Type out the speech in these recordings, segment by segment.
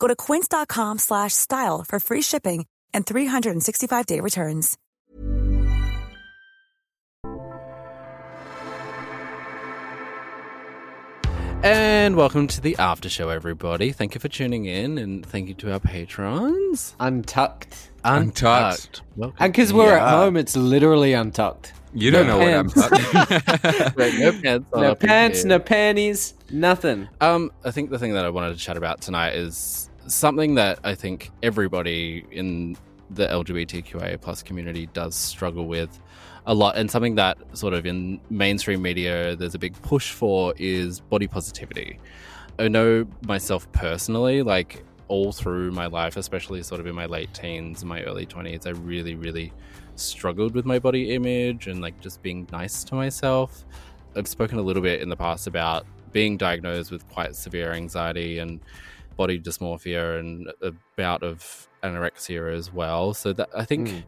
Go to quince.com slash style for free shipping and 365-day returns. And welcome to the after show, everybody. Thank you for tuning in, and thank you to our patrons. Untucked. Untucked. Welcome. And because we're at home, it's literally untucked. You don't No know what I'm pants. talking no pants, No pants, no panties, nothing. Um, I think the thing that I wanted to chat about tonight is something that I think everybody in the LGBTQIA plus community does struggle with a lot, and something that sort of in mainstream media there's a big push for is body positivity. I know myself personally, like all through my life, especially sort of in my late teens, and my early twenties, I really, really struggled with my body image and like just being nice to myself. I've spoken a little bit in the past about being diagnosed with quite severe anxiety and body dysmorphia and a bout of anorexia as well. So that I think Mm.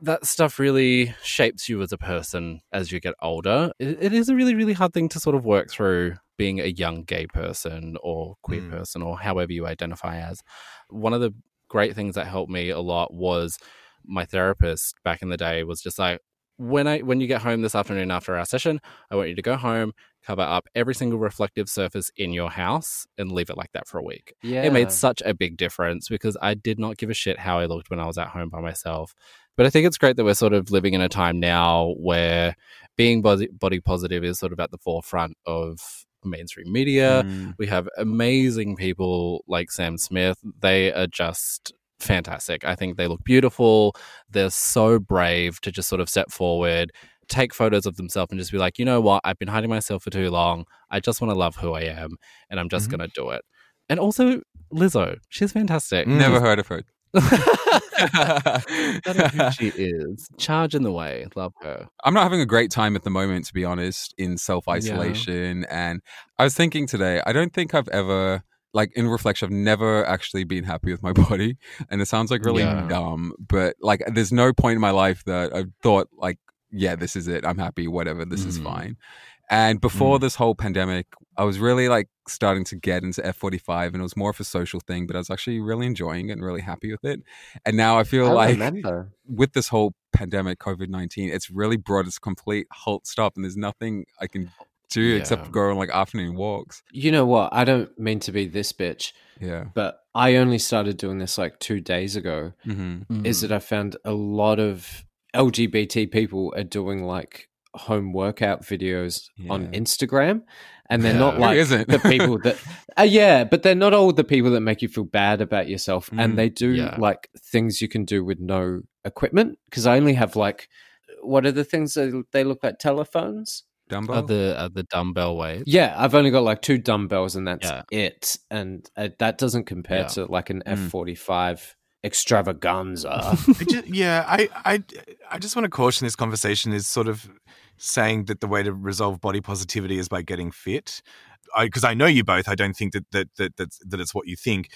that stuff really shapes you as a person as you get older. It, it is a really, really hard thing to sort of work through being a young gay person or queer Mm. person or however you identify as. One of the great things that helped me a lot was my therapist back in the day was just like when I when you get home this afternoon after our session, I want you to go home, cover up every single reflective surface in your house and leave it like that for a week. Yeah. It made such a big difference because I did not give a shit how I looked when I was at home by myself. But I think it's great that we're sort of living in a time now where being body, body positive is sort of at the forefront of mainstream media. Mm. We have amazing people like Sam Smith. They are just fantastic. I think they look beautiful. They're so brave to just sort of step forward, take photos of themselves, and just be like, you know what? I've been hiding myself for too long. I just want to love who I am, and I'm just Mhm. going to do it. And also, Lizzo. She's fantastic. Never heard of her. I who she is. Charge in the way. Love her. I'm not having a great time at the moment, to be honest, in self isolation. And I was thinking today, I don't think I've ever, like in reflection, I've never actually been happy with my body. And it sounds like really Yeah. dumb, but like there's no point in my life that I've thought, like, yeah, this is it. I'm happy, whatever, this is Mhm. fine. And before this whole pandemic, I was really like starting to get into F45 and it was more of a social thing, but I was actually really enjoying it and really happy with it. And now I feel I like remember. with this whole pandemic, COVID 19, it's really brought its complete halt stop, and there's nothing I can do Yeah. except go on like afternoon walks. You know what? I don't mean to be this bitch, Yeah. but I only started doing this like two days ago. Mm-hmm. Is that I found a lot of LGBT people are doing like home workout videos on Instagram. And they're Yeah. not like the people that, uh, yeah, but they're not all the people that make you feel bad about yourself. Mm, and they do yeah. like things you can do with no equipment. Cause I only have like, what are the things that they look like telephones? Dumbo? Are the are the dumbbell weights? Yeah, I've only got like two dumbbells and that's Yeah. it. And uh, that doesn't compare Yeah. to like an Mm. F45 extravaganza. I ju- yeah, I, I, I just want to caution this conversation is sort of saying that the way to resolve body positivity is by getting fit. Because I, know you both, I don't think that that that that's, that it's what you think.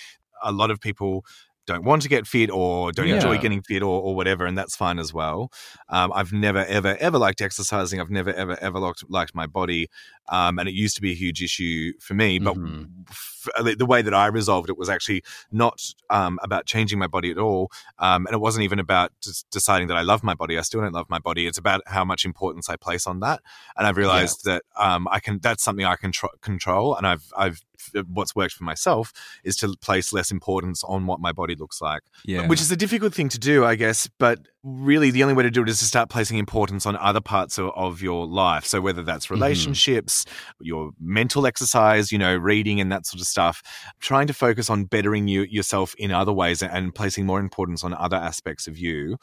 A lot of people don't want to get fit or don't enjoy getting fit or, or whatever, and that's fine as well. Um, I've never ever ever liked exercising. I've never ever ever liked, liked my body, um, and it used to be a huge issue for me. But Mhm. f- the way that I resolved it was actually not um, about changing my body at all, um, and it wasn't even about just deciding that I love my body. I still don't love my body. It's about how much importance I place on that, and I've realized that um, I can. That's something I can tr- control, and I've I've what's worked for myself is to place less importance on what my body looks like. Yeah. Which is a difficult thing to do, I guess, but really the only way to do it is to start placing importance on other parts of, of your life. So whether that's relationships, mm-hmm. your mental exercise, you know, reading and that sort of stuff, trying to focus on bettering you yourself in other ways and placing more importance on other aspects of you.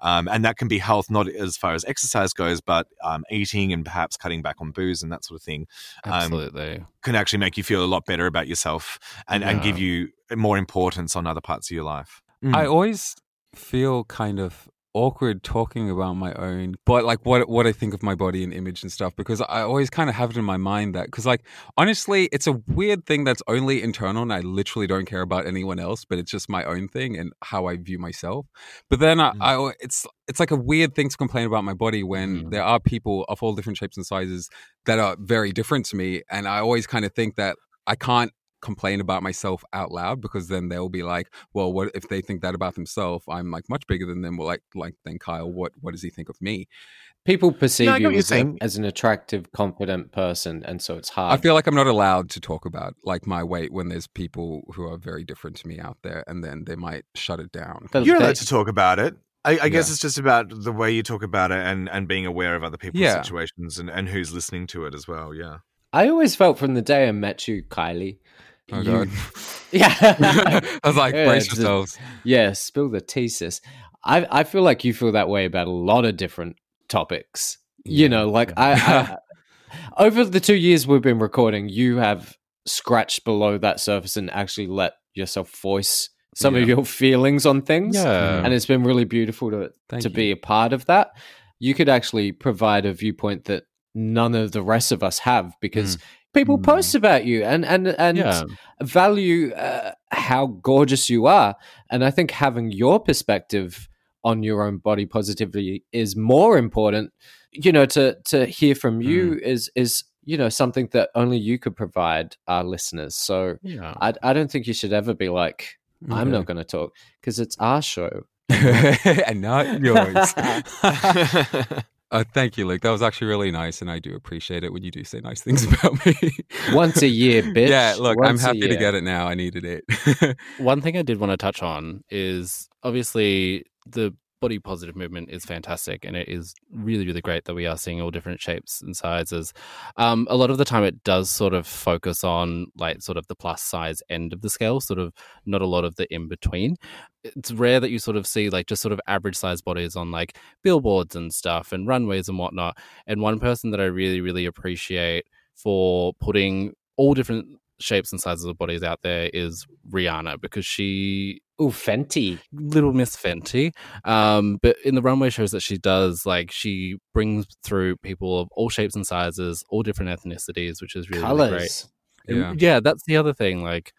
Um, and that can be health, not as far as exercise goes, but um, eating and perhaps cutting back on booze and that sort of thing. Um, Absolutely. Can actually make you feel a lot better about yourself and, yeah. and give you more importance on other parts of your life. Mm. I always feel kind of awkward talking about my own but like what what I think of my body and image and stuff because I always kind of have it in my mind that cuz like honestly it's a weird thing that's only internal and I literally don't care about anyone else but it's just my own thing and how I view myself but then I, mm. I it's it's like a weird thing to complain about my body when mm. there are people of all different shapes and sizes that are very different to me and I always kind of think that I can't complain about myself out loud because then they'll be like, well, what if they think that about themselves? I'm like much bigger than them. Well, like like then Kyle, what what does he think of me? People perceive no, you as, as, an attractive, confident person, and so it's hard. I feel like I'm not allowed to talk about like my weight when there's people who are very different to me out there, and then they might shut it down. But You're allowed to talk about it. I, I guess yeah. it's just about the way you talk about it and, and being aware of other people's yeah. situations and, and who's listening to it as well. Yeah. I always felt from the day I met you, Kylie, Oh you, god. Yeah. I was like, yeah, brace yourselves. Yeah, spill the thesis. I I feel like you feel that way about a lot of different topics. Yeah. You know, like I, I over the two years we've been recording, you have scratched below that surface and actually let yourself voice some yeah. of your feelings on things. Yeah. And it's been really beautiful to Thank to you. be a part of that. You could actually provide a viewpoint that none of the rest of us have because mm people mm. post about you and and and yeah. value uh, how gorgeous you are and i think having your perspective on your own body positivity is more important you know to to hear from you mm. is is you know something that only you could provide our listeners so yeah. I, I don't think you should ever be like i'm not going to talk because it's our show and not yours Uh, thank you, Luke. That was actually really nice, and I do appreciate it when you do say nice things about me. Once a year, bitch. Yeah, look, Once I'm happy to get it now. I needed it. One thing I did want to touch on is obviously the body positive movement is fantastic and it is really really great that we are seeing all different shapes and sizes. Um, a lot of the time it does sort of focus on like sort of the plus size end of the scale sort of not a lot of the in between. It's rare that you sort of see like just sort of average size bodies on like billboards and stuff and runways and whatnot. And one person that i really really appreciate for putting all different shapes and sizes of bodies out there is Rihanna because she Oh, Fenty, little Miss Fenty. Um, but in the runway shows that she does, like she brings through people of all shapes and sizes, all different ethnicities, which is really, really great. Yeah. yeah, that's the other thing. Like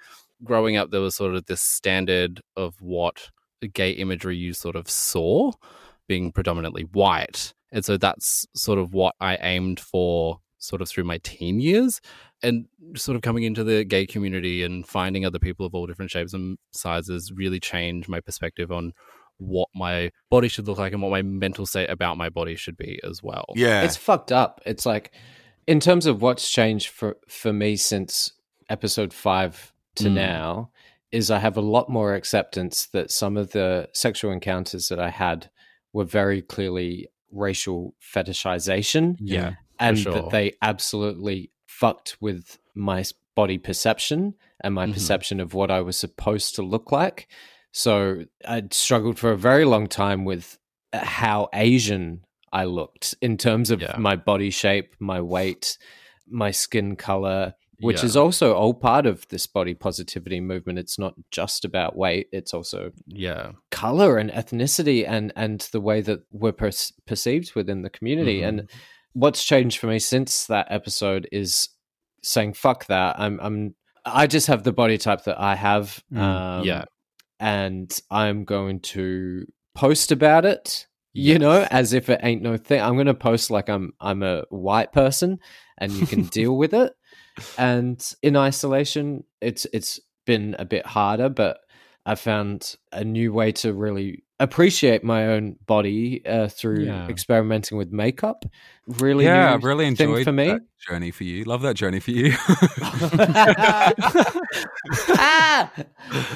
growing up, there was sort of this standard of what gay imagery you sort of saw being predominantly white, and so that's sort of what I aimed for sort of through my teen years and sort of coming into the gay community and finding other people of all different shapes and sizes really changed my perspective on what my body should look like and what my mental state about my body should be as well. Yeah. It's fucked up. It's like in terms of what's changed for for me since episode 5 to mm. now is I have a lot more acceptance that some of the sexual encounters that I had were very clearly racial fetishization. Yeah. And sure. that they absolutely fucked with my body perception and my mm-hmm. perception of what I was supposed to look like. So I struggled for a very long time with uh, how Asian I looked in terms of yeah. my body shape, my weight, my skin color, which yeah. is also all part of this body positivity movement. It's not just about weight; it's also yeah color and ethnicity and and the way that we're per- perceived within the community. Mm-hmm. And what's changed for me since that episode is saying fuck that. I'm I'm I just have the body type that I have. Mm, um, yeah. And I'm going to post about it, you yes. know, as if it ain't no thing. I'm going to post like I'm I'm a white person and you can deal with it. And in isolation, it's it's been a bit harder, but I found a new way to really appreciate my own body uh, through yeah. experimenting with makeup. Really, yeah, I really enjoyed for me. journey for you. Love that journey for you. ah!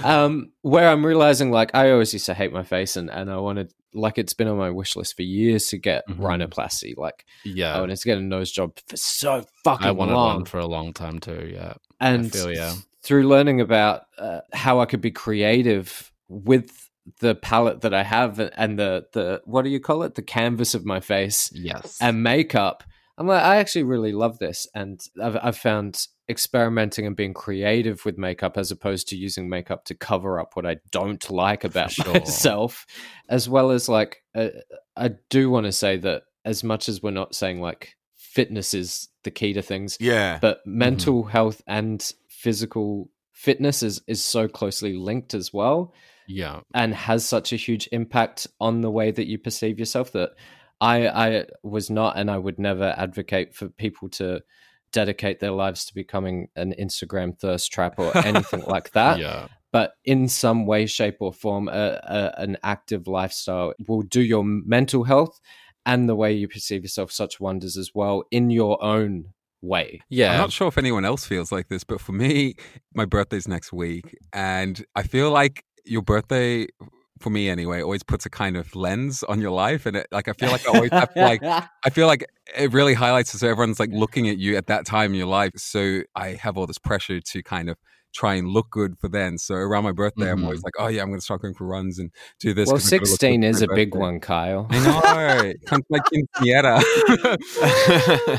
um, where I'm realizing, like, I always used to hate my face, and and I wanted, like, it's been on my wish list for years to get mm-hmm. rhinoplasty. Like, yeah, I wanted to get a nose job for so fucking. I wanted long. one for a long time too. Yeah, and I feel yeah. Through learning about uh, how I could be creative with the palette that I have and the the what do you call it? The canvas of my face. Yes. And makeup. I'm like, I actually really love this, and I've, I've found experimenting and being creative with makeup as opposed to using makeup to cover up what I don't like about sure. myself, as well as like, uh, I do want to say that as much as we're not saying like fitness is the key to things, yeah, but mental mm-hmm. health and physical fitness is is so closely linked as well yeah. and has such a huge impact on the way that you perceive yourself that i i was not and i would never advocate for people to dedicate their lives to becoming an instagram thirst trap or anything like that. Yeah. But in some way shape or form a, a, an active lifestyle will do your mental health and the way you perceive yourself such wonders as well in your own way. Yeah. I'm not sure if anyone else feels like this, but for me, my birthday's next week. And I feel like your birthday for me anyway always puts a kind of lens on your life and it, like i feel like i always have to, like i feel like it really highlights it so everyone's like looking at you at that time in your life so i have all this pressure to kind of try and look good for then so around my birthday mm-hmm. i'm always mm-hmm. like oh yeah i'm going to start going for runs and do this well 16 is a birthday. big one kyle i know comes like quinceañera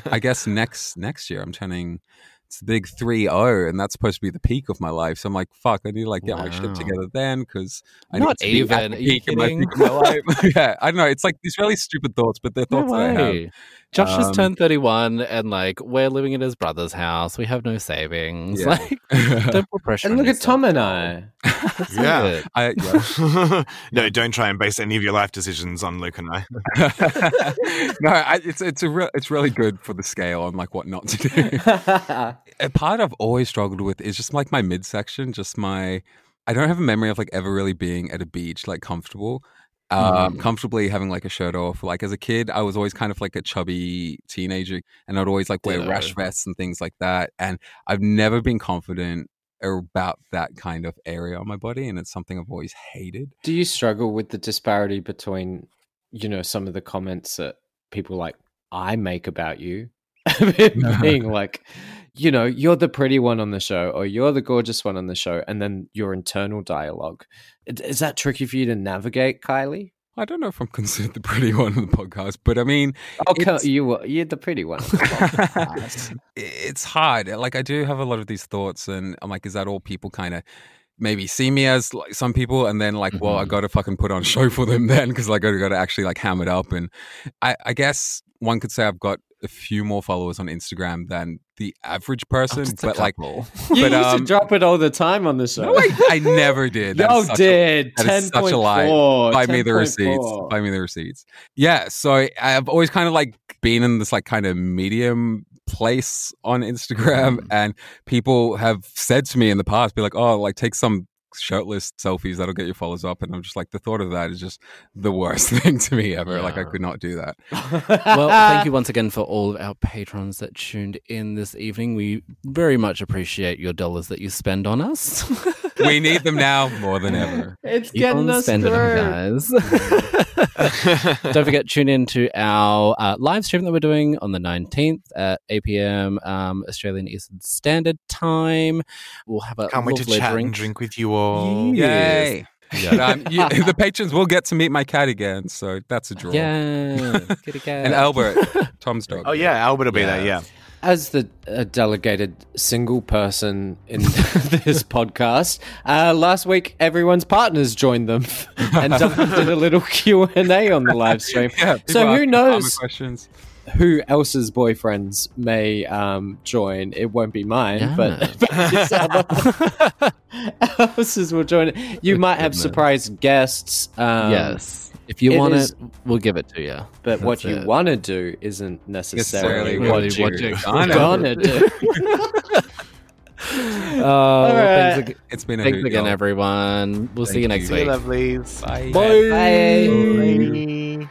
i guess next next year i'm turning it's the big 3-0 and that's supposed to be the peak of my life so i'm like fuck i need to like get wow. my shit together then because i not need to even be at the peak of my, peak of my life yeah i don't know it's like these really stupid thoughts but they're thoughts no that i have Josh um, just turned 31 and like we're living in his brother's house. We have no savings. Yeah. Like don't put pressure And look at Tom and I. yeah. I, yeah. no, don't try and base any of your life decisions on Luke and I. no, I, it's it's a re- it's really good for the scale on like what not to do. a part I've always struggled with is just like my midsection, just my I don't have a memory of like ever really being at a beach like comfortable um, mm. comfortably having like a shirt off. Like as a kid, I was always kind of like a chubby teenager, and I'd always like wear yeah. rash vests and things like that. And I've never been confident about that kind of area on my body, and it's something I've always hated. Do you struggle with the disparity between, you know, some of the comments that people like I make about you being like you know, you're the pretty one on the show or you're the gorgeous one on the show, and then your internal dialogue. Is that tricky for you to navigate, Kylie? I don't know if I'm considered the pretty one on the podcast, but I mean, okay, you you're the pretty one. it's hard. Like I do have a lot of these thoughts, and I'm like, is that all people kind of maybe see me as like some people, and then like, mm-hmm. well, I mm-hmm. got to fucking put on show for them then because like I got to actually like ham it up, and I, I guess one could say I've got a few more followers on Instagram than the average person, but like, you but, used um, to drop it all the time on the show. No, I, I never did. That you did. A, that is such a lie. Buy me the receipts. Buy me the receipts. Yeah. So I've always kind of like been in this like kind of medium place on Instagram, mm. and people have said to me in the past, be like, "Oh, like take some shirtless selfies that'll get your followers up. And I'm just like, the thought of that is just the worst thing to me ever. Yeah. Like, I could not do that. well, thank you once again for all of our patrons that tuned in this evening. We very much appreciate your dollars that you spend on us. we need them now more than ever. It's Keep getting us spending them, guys. Don't forget, tune in to our uh, live stream that we're doing on the 19th at 8 p.m. Um, Australian Eastern Standard Time. We'll have a Can't wait to chat drink. and drink with you all. Yay! Yeah. um, you, the patrons will get to meet my cat again, so that's a draw. Yeah, and Albert, Tom's dog. Oh yeah, Albert will be yeah. there. Yeah as the uh, delegated single person in this podcast, uh, last week everyone's partners joined them and did a little Q and A on the live stream. Yeah, so who knows who else's boyfriends may um, join? It won't be mine, yeah. but, but else's will join. You might have surprise guests. Um, yes if you it want is, it, we'll give it to you. But That's what you want to do isn't necessarily what, you, what you're gonna, do. Uh, right. thanks, it's been a thanks hoot, again, y'all. everyone. We'll Thank see you next you. week. lovelies. Bye. Bye. Bye.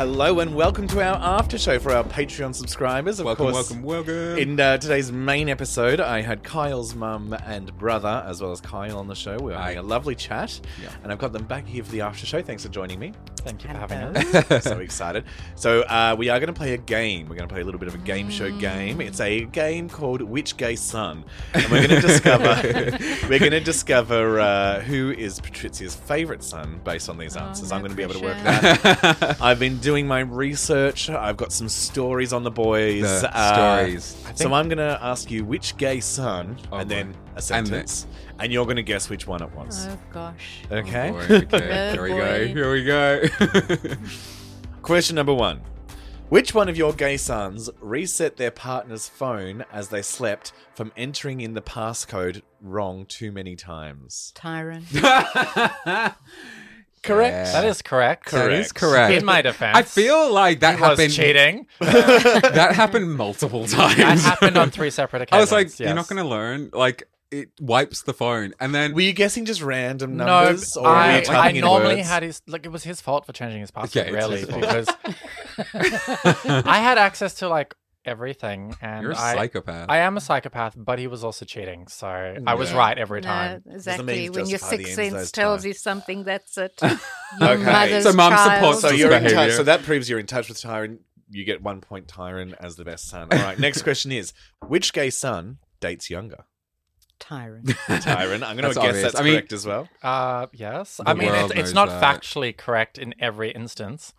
Hello and welcome to our after show for our Patreon subscribers. Of Welcome, course, welcome, welcome. In uh, today's main episode, I had Kyle's mum and brother, as well as Kyle, on the show. We were having a lovely chat, Yeah. and I've got them back here for the after show. Thanks for joining me. Thank you for having us. so excited. So uh, we are going to play a game. We're going to play a little bit of a game show game. It's a game called Which Gay Son, and we're going to discover we're going to discover uh, who is Patrizia's favourite son based on these answers. no I'm going to be able to work that. I've been doing my research. I've got some stories on the boys. The Uh, stories. So I'm going to ask you which gay son, Oh, and boy. then a sentence, and, you're going to guess which one it was. Oh gosh. Okay. Oh, boy, okay. Oh, Here we go. Here we go. Question number one. Which one of your gay sons reset their partner's phone as they slept from entering in the passcode wrong too many times? Tyron. Correct. That is correct. That is Correct. correct. In my defense, I feel like that he was happened. cheating. that happened multiple times. That happened on three separate occasions. I was like, yes. you're not going to learn. Like, it wipes the phone, and then Were you guessing just random No, numbers? or were I, you I normally words? had his like it was his fault for changing his password. Yeah, really, because I had access to like everything, and you're a I, psychopath. I am a psychopath, but he was also cheating, so I was Yeah. right every time. No, exactly. means When your justify the sixth ends sense those tells times. you something, that's it. Your Okay. mother's So mum child. supports So This you're in touch. So that proves you're in touch with Tyron. You get one point Tyron as the best son. All right. Next question is: Which gay son dates younger? Tyron. Tyron. I'm going That's to guess obvious. that's I mean- correct as well. Uh, yes, The I mean world it's, it's knows not that. factually correct in every instance,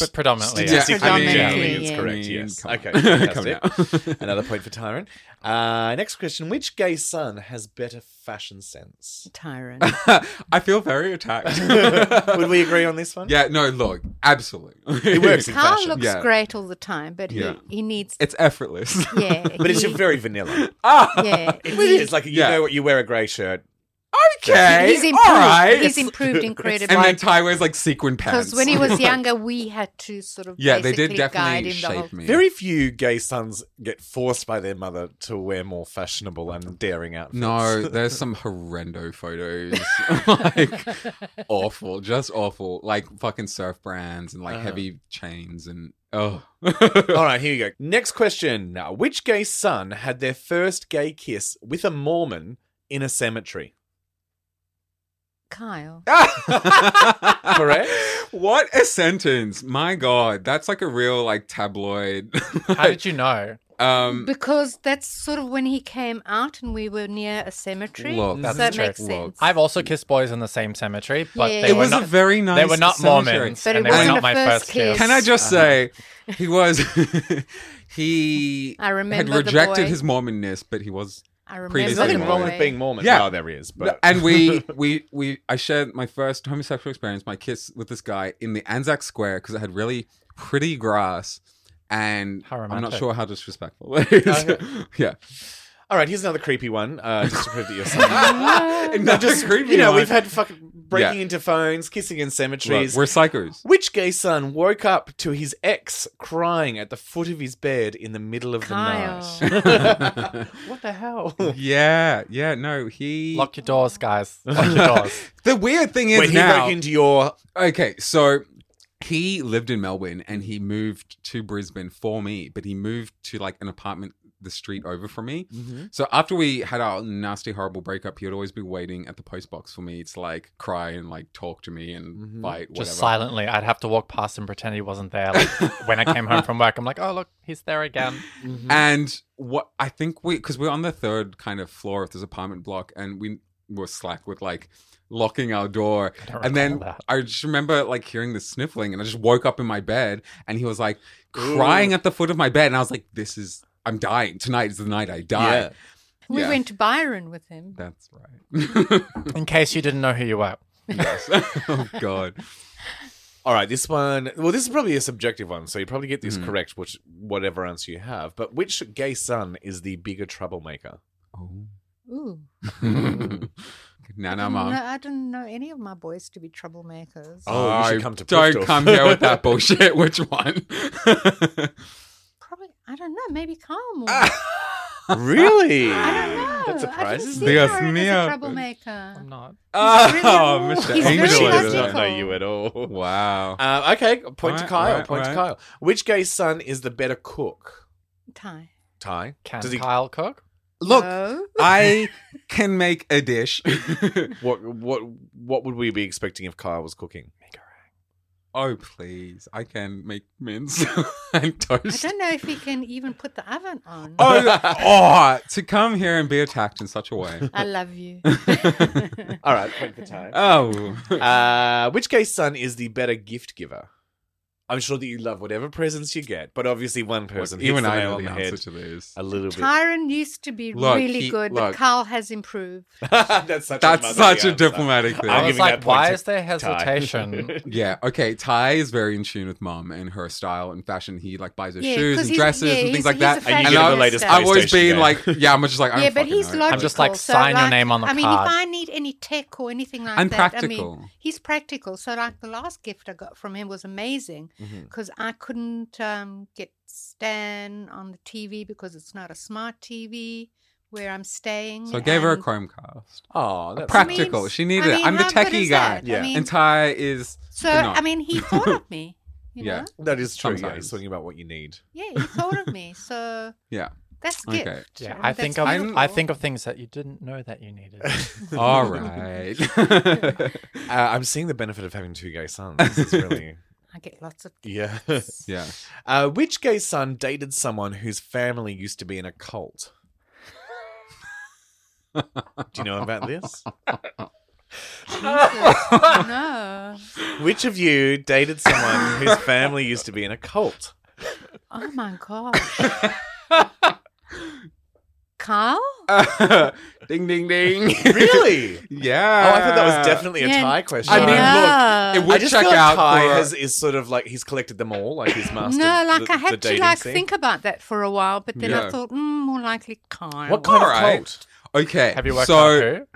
but predominantly. yes. Statistically, I mean, yeah. it's correct. yes. come. Okay. Come Fantastic. Another point for Tyron. Uh, next question: Which gay son has better fashion sense? Tyron. I feel very attacked. Would we agree on this one? Yeah, no, look, absolutely. It works in Carl fashion, looks Yeah. great all the time, but Yeah. he, he needs. It's effortless. yeah. but it's he- very vanilla. ah, Yeah. It's, it's like you Yeah. know what you wear a grey shirt. Okay. He's improved. All right. He's improved incredibly. and then Ty wears like sequin pants. Because when he was younger, we had to sort of yeah, they did basically guide definitely him shape me. Very few gay sons get forced by their mother to wear more fashionable and daring outfits. No, there's some horrendo photos. like awful, just awful. Like fucking surf brands and like Uh-huh. heavy chains and oh. All right, here you go. Next question. Now, which gay son had their first gay kiss with a Mormon in a cemetery? Kyle. Correct? What a sentence. My god, that's like a real like tabloid. How did you know? Um, Because that's sort of when he came out and we were near a cemetery. Look, so That's that true. makes sense. I've also kissed boys in the same cemetery, but Yeah. they It were was not, a very nice They were not cemetery. Mormons, But it and they were wasn't not a my first first kiss. kiss. Can I just say he was he I remember had the rejected boy. his Mormonness, but he was I remember There's nothing wrong with being Mormon. Yeah. Well, there is, but and we we we I shared my first homosexual experience, my kiss with this guy in the Anzac Square because it had really pretty grass, and I'm not sure how disrespectful. it is. Okay. yeah, All right, here's another creepy one, uh, just to prove that you're something. no, just creepy. you know, one. we've had fucking breaking Yeah. into phones, kissing in Look, cemeteries. we're psychos. Which gay son woke up to his ex crying at the foot of his bed in the middle of Kyle. the night? what the hell? Yeah, yeah, no, he. Lock your doors, guys. Lock your doors. the weird thing is When he now. broke into your Okay, so he lived in Melbourne and he moved to Brisbane for me, but he moved to like an apartment the street over from me. Mm-hmm. So after we had our nasty, horrible breakup, he would always be waiting at the post box for me to like cry and like talk to me and mm-hmm. fight, whatever. Just silently, I'd have to walk past and pretend he wasn't there. Like when I came home from work, I'm like, oh look, he's there again. Mm-hmm. And what I think we, because we're on the third kind of floor of this apartment block, and we were slack with like locking our door. And then that. I just remember like hearing the sniffling, and I just woke up in my bed, and he was like crying at the foot of my bed, and I was like, "This is, I'm dying. Tonight is the night I die." Yeah. We Yeah. went to Byron with him. That's right. In case you didn't know who you were. yes. oh God. All right, this one. Well, this is probably a subjective one, so you probably get this Mhm. correct, which whatever answer you have. But which gay son is the bigger troublemaker? Oh. Ooh. now, I now, don't mom. know- I don't know any of my boys to be troublemakers. Oh, you should come to don't Pushtoff. come here with that bullshit. Which one? Probably, I don't know. Maybe Kyle more. really? I don't know. That surprises me. didn't Dios see Byron as mío. a troublemaker. I'm not. oh, really- Mr. he's Angel very does Angel. not know you at all. Wow. Uh, okay, point to Alright, Kyle. alright, point to alright. Kyle. Which gay son is the better cook? Ty. Ty. Can Does he- Kyle cook? Look, No. I can make a dish. What what what would we be expecting if Kyle was cooking? Oh, please. I can make mince and toast. I don't know if he can even put the oven on. Oh, oh, to come here and be attacked in such a way. I love you. All right, point for Ty. Oh. Uh, which gay son is the better gift giver? I'm sure that you love whatever presents you get, but obviously one person you hits and I nail know on the the answer head to this. a little bit. Tyron used to be Look, really he- good, look. but Carl has improved. That's such That's a such a diplomatic thing. I I'm was like, that why is there hesitation? Yeah, okay. Ty is very in tune with mom and her style and fashion. He like buys her Yeah, shoes 'cause and dresses yeah, and things like that. a And you fashion get the I've- latest. I've always been game. like, yeah, I'm just like, I don't yeah, but he's know. logical. I'm just like, so, sign your like, name on the I mean, card. if I need any tech or anything like I'm that, I practical. mean, he's practical. So, like the last gift I got from him was amazing Mhm. because I couldn't um, get Stan on the TV because it's not a smart TV where I'm staying. So I gave her a and- Chromecast. Oh, that's Practical. I mean, she needed I it. mean, I'm the techie guy. Yeah. I mean, and Ty is. so not. I mean, he thought of me. You Yeah. know? that is true. Yeah, he's talking about what you need. Yeah, he thought of me. So Yeah. that's Okay. gift. Yeah, and I that's think of I think of things that you didn't know that you needed. All right. Uh, I'm seeing the benefit of having two gay sons. This is really, I get lots of yeah. yeah. Uh, which gay son dated someone whose family used to be in a cult? Do you know about this? no. Which of you dated someone whose family used to be in a cult? Oh my gosh. Carl? ding, ding, ding. Really? yeah. Oh, I thought that was definitely a Yeah. tie question. I mean, Yeah. look, it would I just check feel like out Kai for. has, is sort of like he's collected them all, like he's mastered. No, like the, I the had to dating like scene. think about that for a while, but then Yeah. I thought, mm, more likely Kyle. What kind All of right. cult? okay. Have you worked so, out who?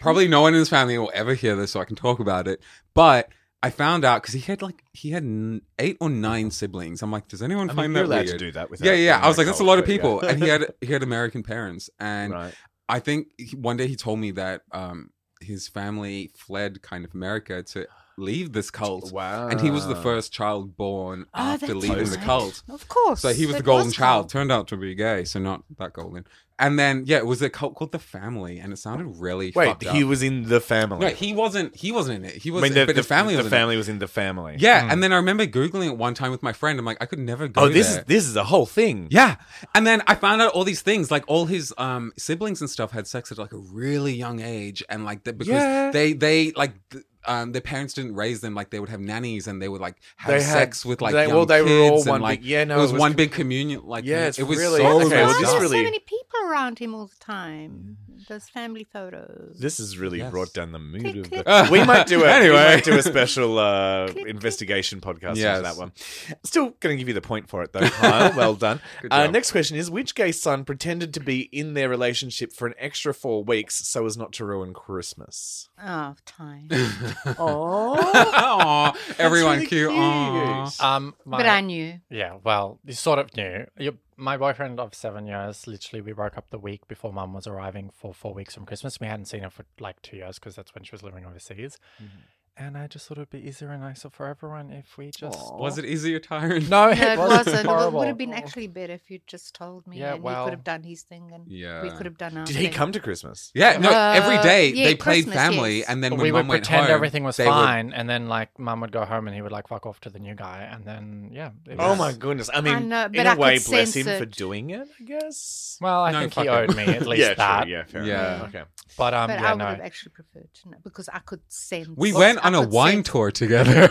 probably no one in his family will ever hear this, so I can talk about it. But I found out because he had like he had n- eight or nine siblings. I'm like, does anyone I mean, find you're that allowed weird? to do that. Without yeah, yeah. I was like, that's a lot of but yeah. people, and he had he had American parents, and right. I think he, one day he told me that um, his family fled kind of America to leave this cult. Wow. And he was the first child born Oh, after that's leaving the cult. Of course. So he was It the golden was child. cult. Turned out to be gay, so not that golden. And then yeah, it was a cult called the Family, and it sounded really Wait, fucked he up. was in the family. No, he wasn't. He wasn't in it. He I was. mean, the, but the, family. The was in it. family was in the family. Yeah, and then I remember googling it one time with my friend. I'm like, I could never go. Oh, this there. is this is a whole thing. Yeah, and then I found out all these things, like all his um siblings and stuff had sex at like a really young age, and like the, because Yeah. they they like. th- um, their parents didn't raise them like they would have nannies and they would like have They had- sex with like they- young well, they were all kids one and like big- yeah, no, it was, it was one com- big communion like Yeah, it's it was really- so okay, well, messed this Why up. are really- so many people around him all the time? Those family photos. This has really Yes. brought down the mood Click, of click. the. We might do a Anyway. might do a special uh, Click, click. investigation podcast Yes. into that one. Still going to give you the point for it though, Kyle. well done. Good Uh, job. next question is: Which gay son pretended to be in their relationship for an extra four weeks so as not to ruin Christmas? Oh, time. Oh, Aw, everyone really cute. cute. Aw. Um, my, but I knew. Yeah, well, you sort of knew. You, my boyfriend of seven years, literally, we broke up the week before mum was arriving for four weeks from Christmas. We hadn't seen her for like two years because that's when she was living overseas. Mm-hmm. And I just thought it'd be easier and nicer for everyone if we just. Was it easier, Tyron? No, No, it, it wasn't. wasn't. It would have been actually better if you'd just told me, Yeah, and he well- could have done his thing, and we could have done our Did he come to Christmas? Yeah, no. every Uh, day yeah, they played Christmas, family, yes. and then when we would went pretend home, everything was they would- fine, and then like mum would go home and he would like fuck off to the new guy, and then yeah. it Oh was- my goodness! I mean, know, in but a I could way, bless sense him for doing it. I guess. Well, I No, think he owed me at least yeah, that. True, yeah, fair Yeah. enough. Okay. But um, But yeah, I would no. have actually preferred to know because I could sense. We went I on a wine sense- tour together.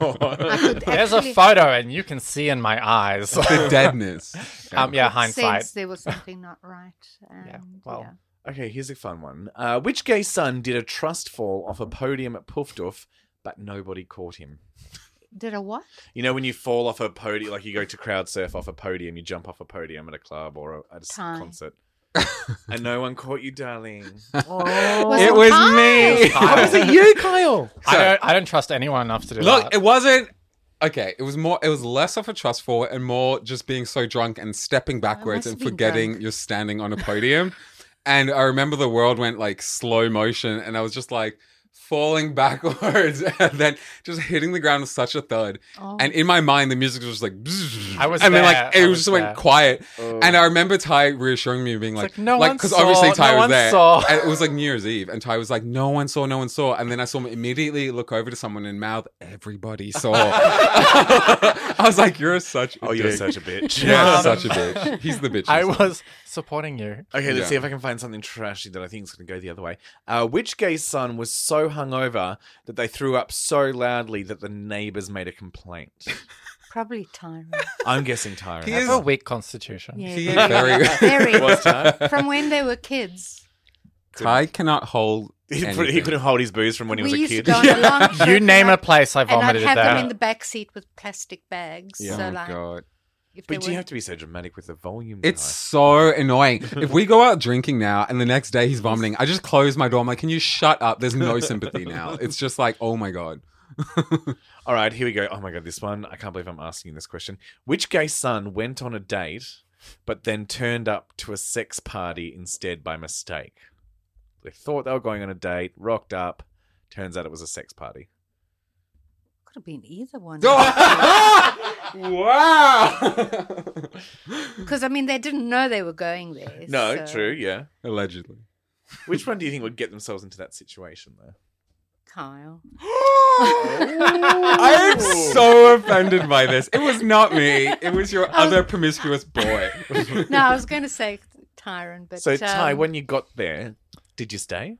I could There's a photo, and you can see in my eyes. the deadness. um, yeah, hindsight. sense there was something not right. And, well, yeah. Okay, here's a fun one. Uh, which gay son did a trust fall off a podium at Poof Doof, but nobody caught him? Did a what? You know when you fall off a podium, like you go to crowd surf off a podium, you jump off a podium at a club or a, at a s- Time. concert, and no one caught you, darling. Was it it was Kyle? me. Kyle. Was it you, Kyle? I don't. I don't trust anyone enough to do that. Look, that. it wasn't. Okay, it was more. It was less of a trust fall and more just being so drunk and stepping backwards and forgetting drunk. you're standing on a podium. and I remember the world went like slow motion, and I was just like falling backwards and then just hitting the ground with such a thud. Oh. And in my mind, the music was just like, I was and then there. like I it was just went there. quiet. And I remember Ty reassuring me, being like, like, "No one because saw, obviously Ty no was there. saw. And it was like New Year's Eve, and Ty was like, "No one saw, no one saw." And then I saw him immediately look over to someone and mouth, "Everybody saw." I was like, "You're such." A Oh, you're such a bitch. You're Um, such a bitch. He's the bitch. I was supporting you. Okay, let's Yeah. see if I can find something trashy that I think is going to go the other way. Uh, which gay son was so hungover that they threw up so loudly that the neighbors made a complaint? Probably time. I'm guessing Tyron. He I is- a weak constitution. Yeah, He very. very- very. Was Ty? From when they were kids. Ty cannot hold. He, put- he anything. couldn't hold his booze from when he was we a used kid. to go on a long trip. You and name I'd- a place I And I'd vomited have there. them in the back seat with plastic bags. Yeah. So oh like, god. If But they you have to be so dramatic with the volume. It's Ty. so annoying. if we go out drinking now and the next day he's vomiting, I just close my door. I'm like, can you shut up? There's no sympathy now. It's just like, oh my God. All right, here we go. Oh my god, this one. I can't believe I'm asking this question. Which gay son went on a date but then turned up to a sex party instead by mistake? They thought they were going on a date, rocked up. Turns out it was a sex party. could have been either one. wow. Because I mean, they didn't know they were going there. No, so- true, yeah. Allegedly. Which one do you think would get themselves into that situation though? Kyle. I am so offended by this. It was not me. It was your other promiscuous boy. No, I was going to say Tyron, but So Ty, um, when you got there, did you stay?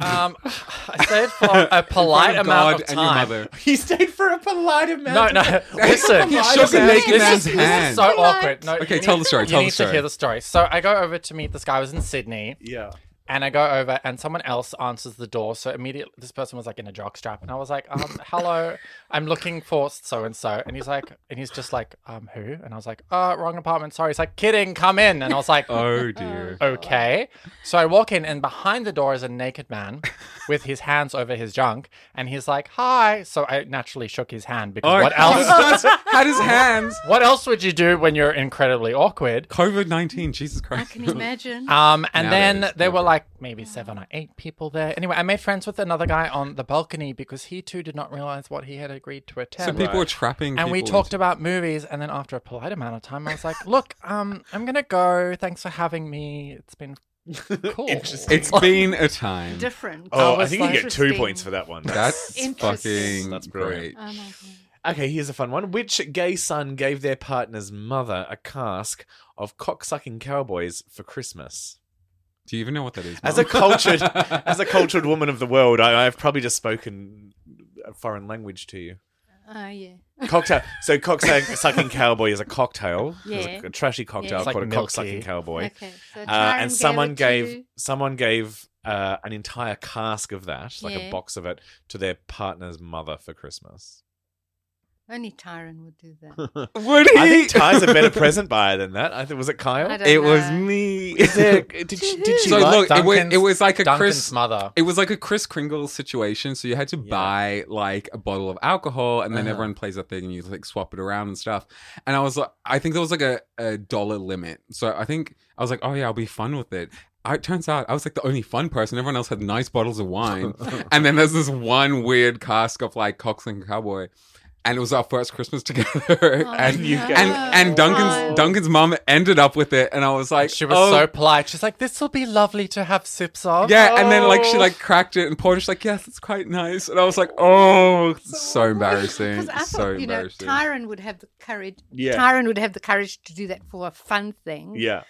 Um, I stayed for a polite From amount God of and your time. mother. You stayed for a polite amount. No, no. Listen, He shook a naked this man's is, this hand. is so awkward. No, Okay, you tell need- the story, You tell the need story. to hear the story. So I go over to meet this guy. I was in Sydney, Yeah. And I go over, and someone else answers the door. So immediately, this person was like in a jockstrap, and I was like, um, "Hello, I'm looking for so and so," and he's like, and he's just like, "Um, who?" And I was like, "Uh, wrong apartment. Sorry." He's like, "Kidding, come in," and I was like, Oh dear. okay. So I walk in, and behind the door is a naked man with his hands over his junk, and he's like, "Hi." So I naturally shook his hand because Oh, what else? Had his hands. what else would you do when you're incredibly awkward? COVID 19, Jesus Christ. I can imagine. Um, and then Nowadays, they were like like maybe seven or eight people there. Anyway, I made friends with another guy on the balcony because he too did not realize what he had agreed to attend. So people were trapping. and we talked into- about movies, and then after a polite amount of time, I was like, "Look, um, I'm gonna go. Thanks for having me. It's been cool. Interesting. It's been a time. Different. Oh, I was think you get two points for that one. That's Interesting. fucking That's brilliant. great. Oh. Okay, here's a fun one. Which gay son gave their partner's mother a cask of cocksucking cowboys for Christmas? Do you even know what that is? As a cultured, as a cultured woman of the world, I, I've probably just spoken a foreign language to you. Oh yeah. Cocktail. So cocksucking cowboy is a cocktail. It's Yeah. a, a trashy cocktail It's like called a cock sucking cowboy. Okay. So Uh, and someone it gave someone gave uh, an entire cask of that, like a box of it, to their partner's mother for Christmas. Only Tyron would do that. Would he? I think Ty's a better present buyer than that. I think was it Kyle? I don't it was me. Is there? Did she? Did she So like look, it was, Duncan's- it was like a Duncan's Chris. mother. It was like a Kris Kringle situation. So you had to Yeah. buy like a bottle of alcohol, and then Uh-huh. everyone plays a thing, and you like swap it around and stuff. And I was like, I think there was like a, a dollar limit. So I think I was like, oh yeah, I'll be fun with it. I, it turns out I was like the only fun person. Everyone else had nice bottles of wine, and then there's this one weird cask of like Cox and Cowboy. And it was our first Christmas together, oh, and you no. and and Duncan's Oh. Duncan's mom ended up with it, and I was like, She was oh, so polite. She's like, "This will be lovely to have sips of." yeah, and then like she Oh. like cracked it and poured it. She's like, yes, it's quite nice. And I was like, oh, it's so embarrassing. Because I so thought, you know, embarrassing. Tyron would have the courage. Yeah. Tyron would have the courage to do that for a fun thing. Yeah.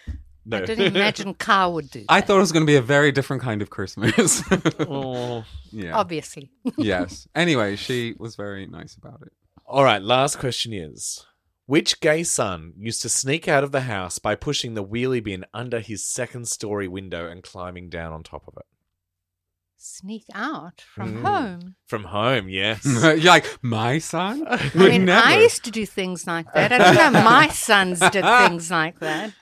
No. I didn't imagine Carl would do. I thought it was going to be a very different kind of Christmas. Oh. yeah. Obviously. yes. Anyway, she was very nice about it. All right. Last question is: Which gay son used to sneak out of the house by pushing the wheelie bin under his second-story window and climbing down on top of it Sneak out from Mm. home. from home? Yes. You're like, my son? I Would mean, never. I used to do things like that. I don't know my sons did things like that.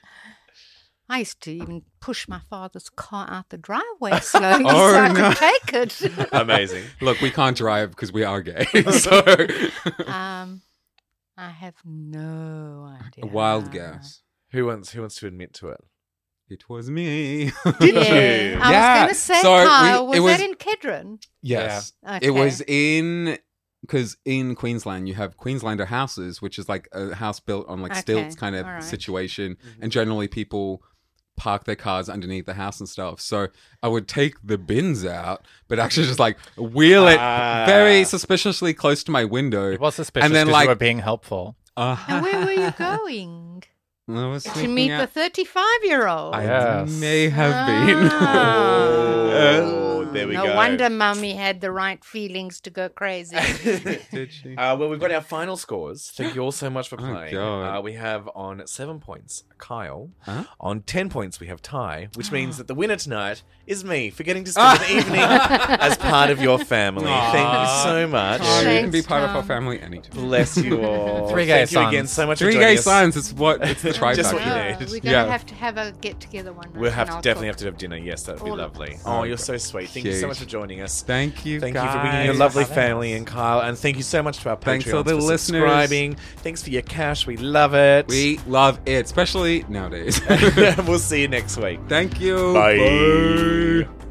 I used to even push my father's car out the driveway slowly Oh, so I no. could take it. Amazing. Look, we can't drive because we are gay. so, um, I have no idea. a wild guess. Who wants? Who wants to admit to it? It was me. Did Yeah. you? I Yeah. was going to say, So we- Kyle, was, it was- that in Kedron? Yes. Okay. It was in because in Queensland you have Queenslander houses, which is like a house built on like Okay, stilts kind of all right. situation, and generally people park their cars underneath the house and stuff. So I would take the bins out, but actually just like wheel it Ah. very suspiciously close to my window. It was suspicious And then, because like- you were being helpful. Uh, And where were you going? I was to meet out. the 35 year old. I Yes. may have been. Oh, there we no go. wonder mummy had the right feelings to go crazy. Did she? Uh, well, we've got our final scores. Thank you all so much for Oh, playing. God. uh, we have on seven points Kyle. Huh? On ten points we have Ty, which means that the winner tonight is me for getting to spend the evening as part of your family. Thank you so much. Oh, you can be Thanks, part of our family anytime. Bless you all. Three gay Thank you again so much Three for gay joining us. signs. It's what it's the trifecta. Just what you Oh, need. we're going to Yeah. have to have a get together one night. We'll have and to I'll definitely cook. have to have dinner. Yes, that would be All of lovely. us. Oh, you're so sweet. Thank you so Huge. much for joining us. Thank you, Thank guys. you for being your Thanks lovely having family us. and Kyle, and thank you so much to our Thanks to the for listeners. subscribing. Thanks for your cash. We love it. We love it, especially nowadays. we'll see you next week. Thank you. Bye.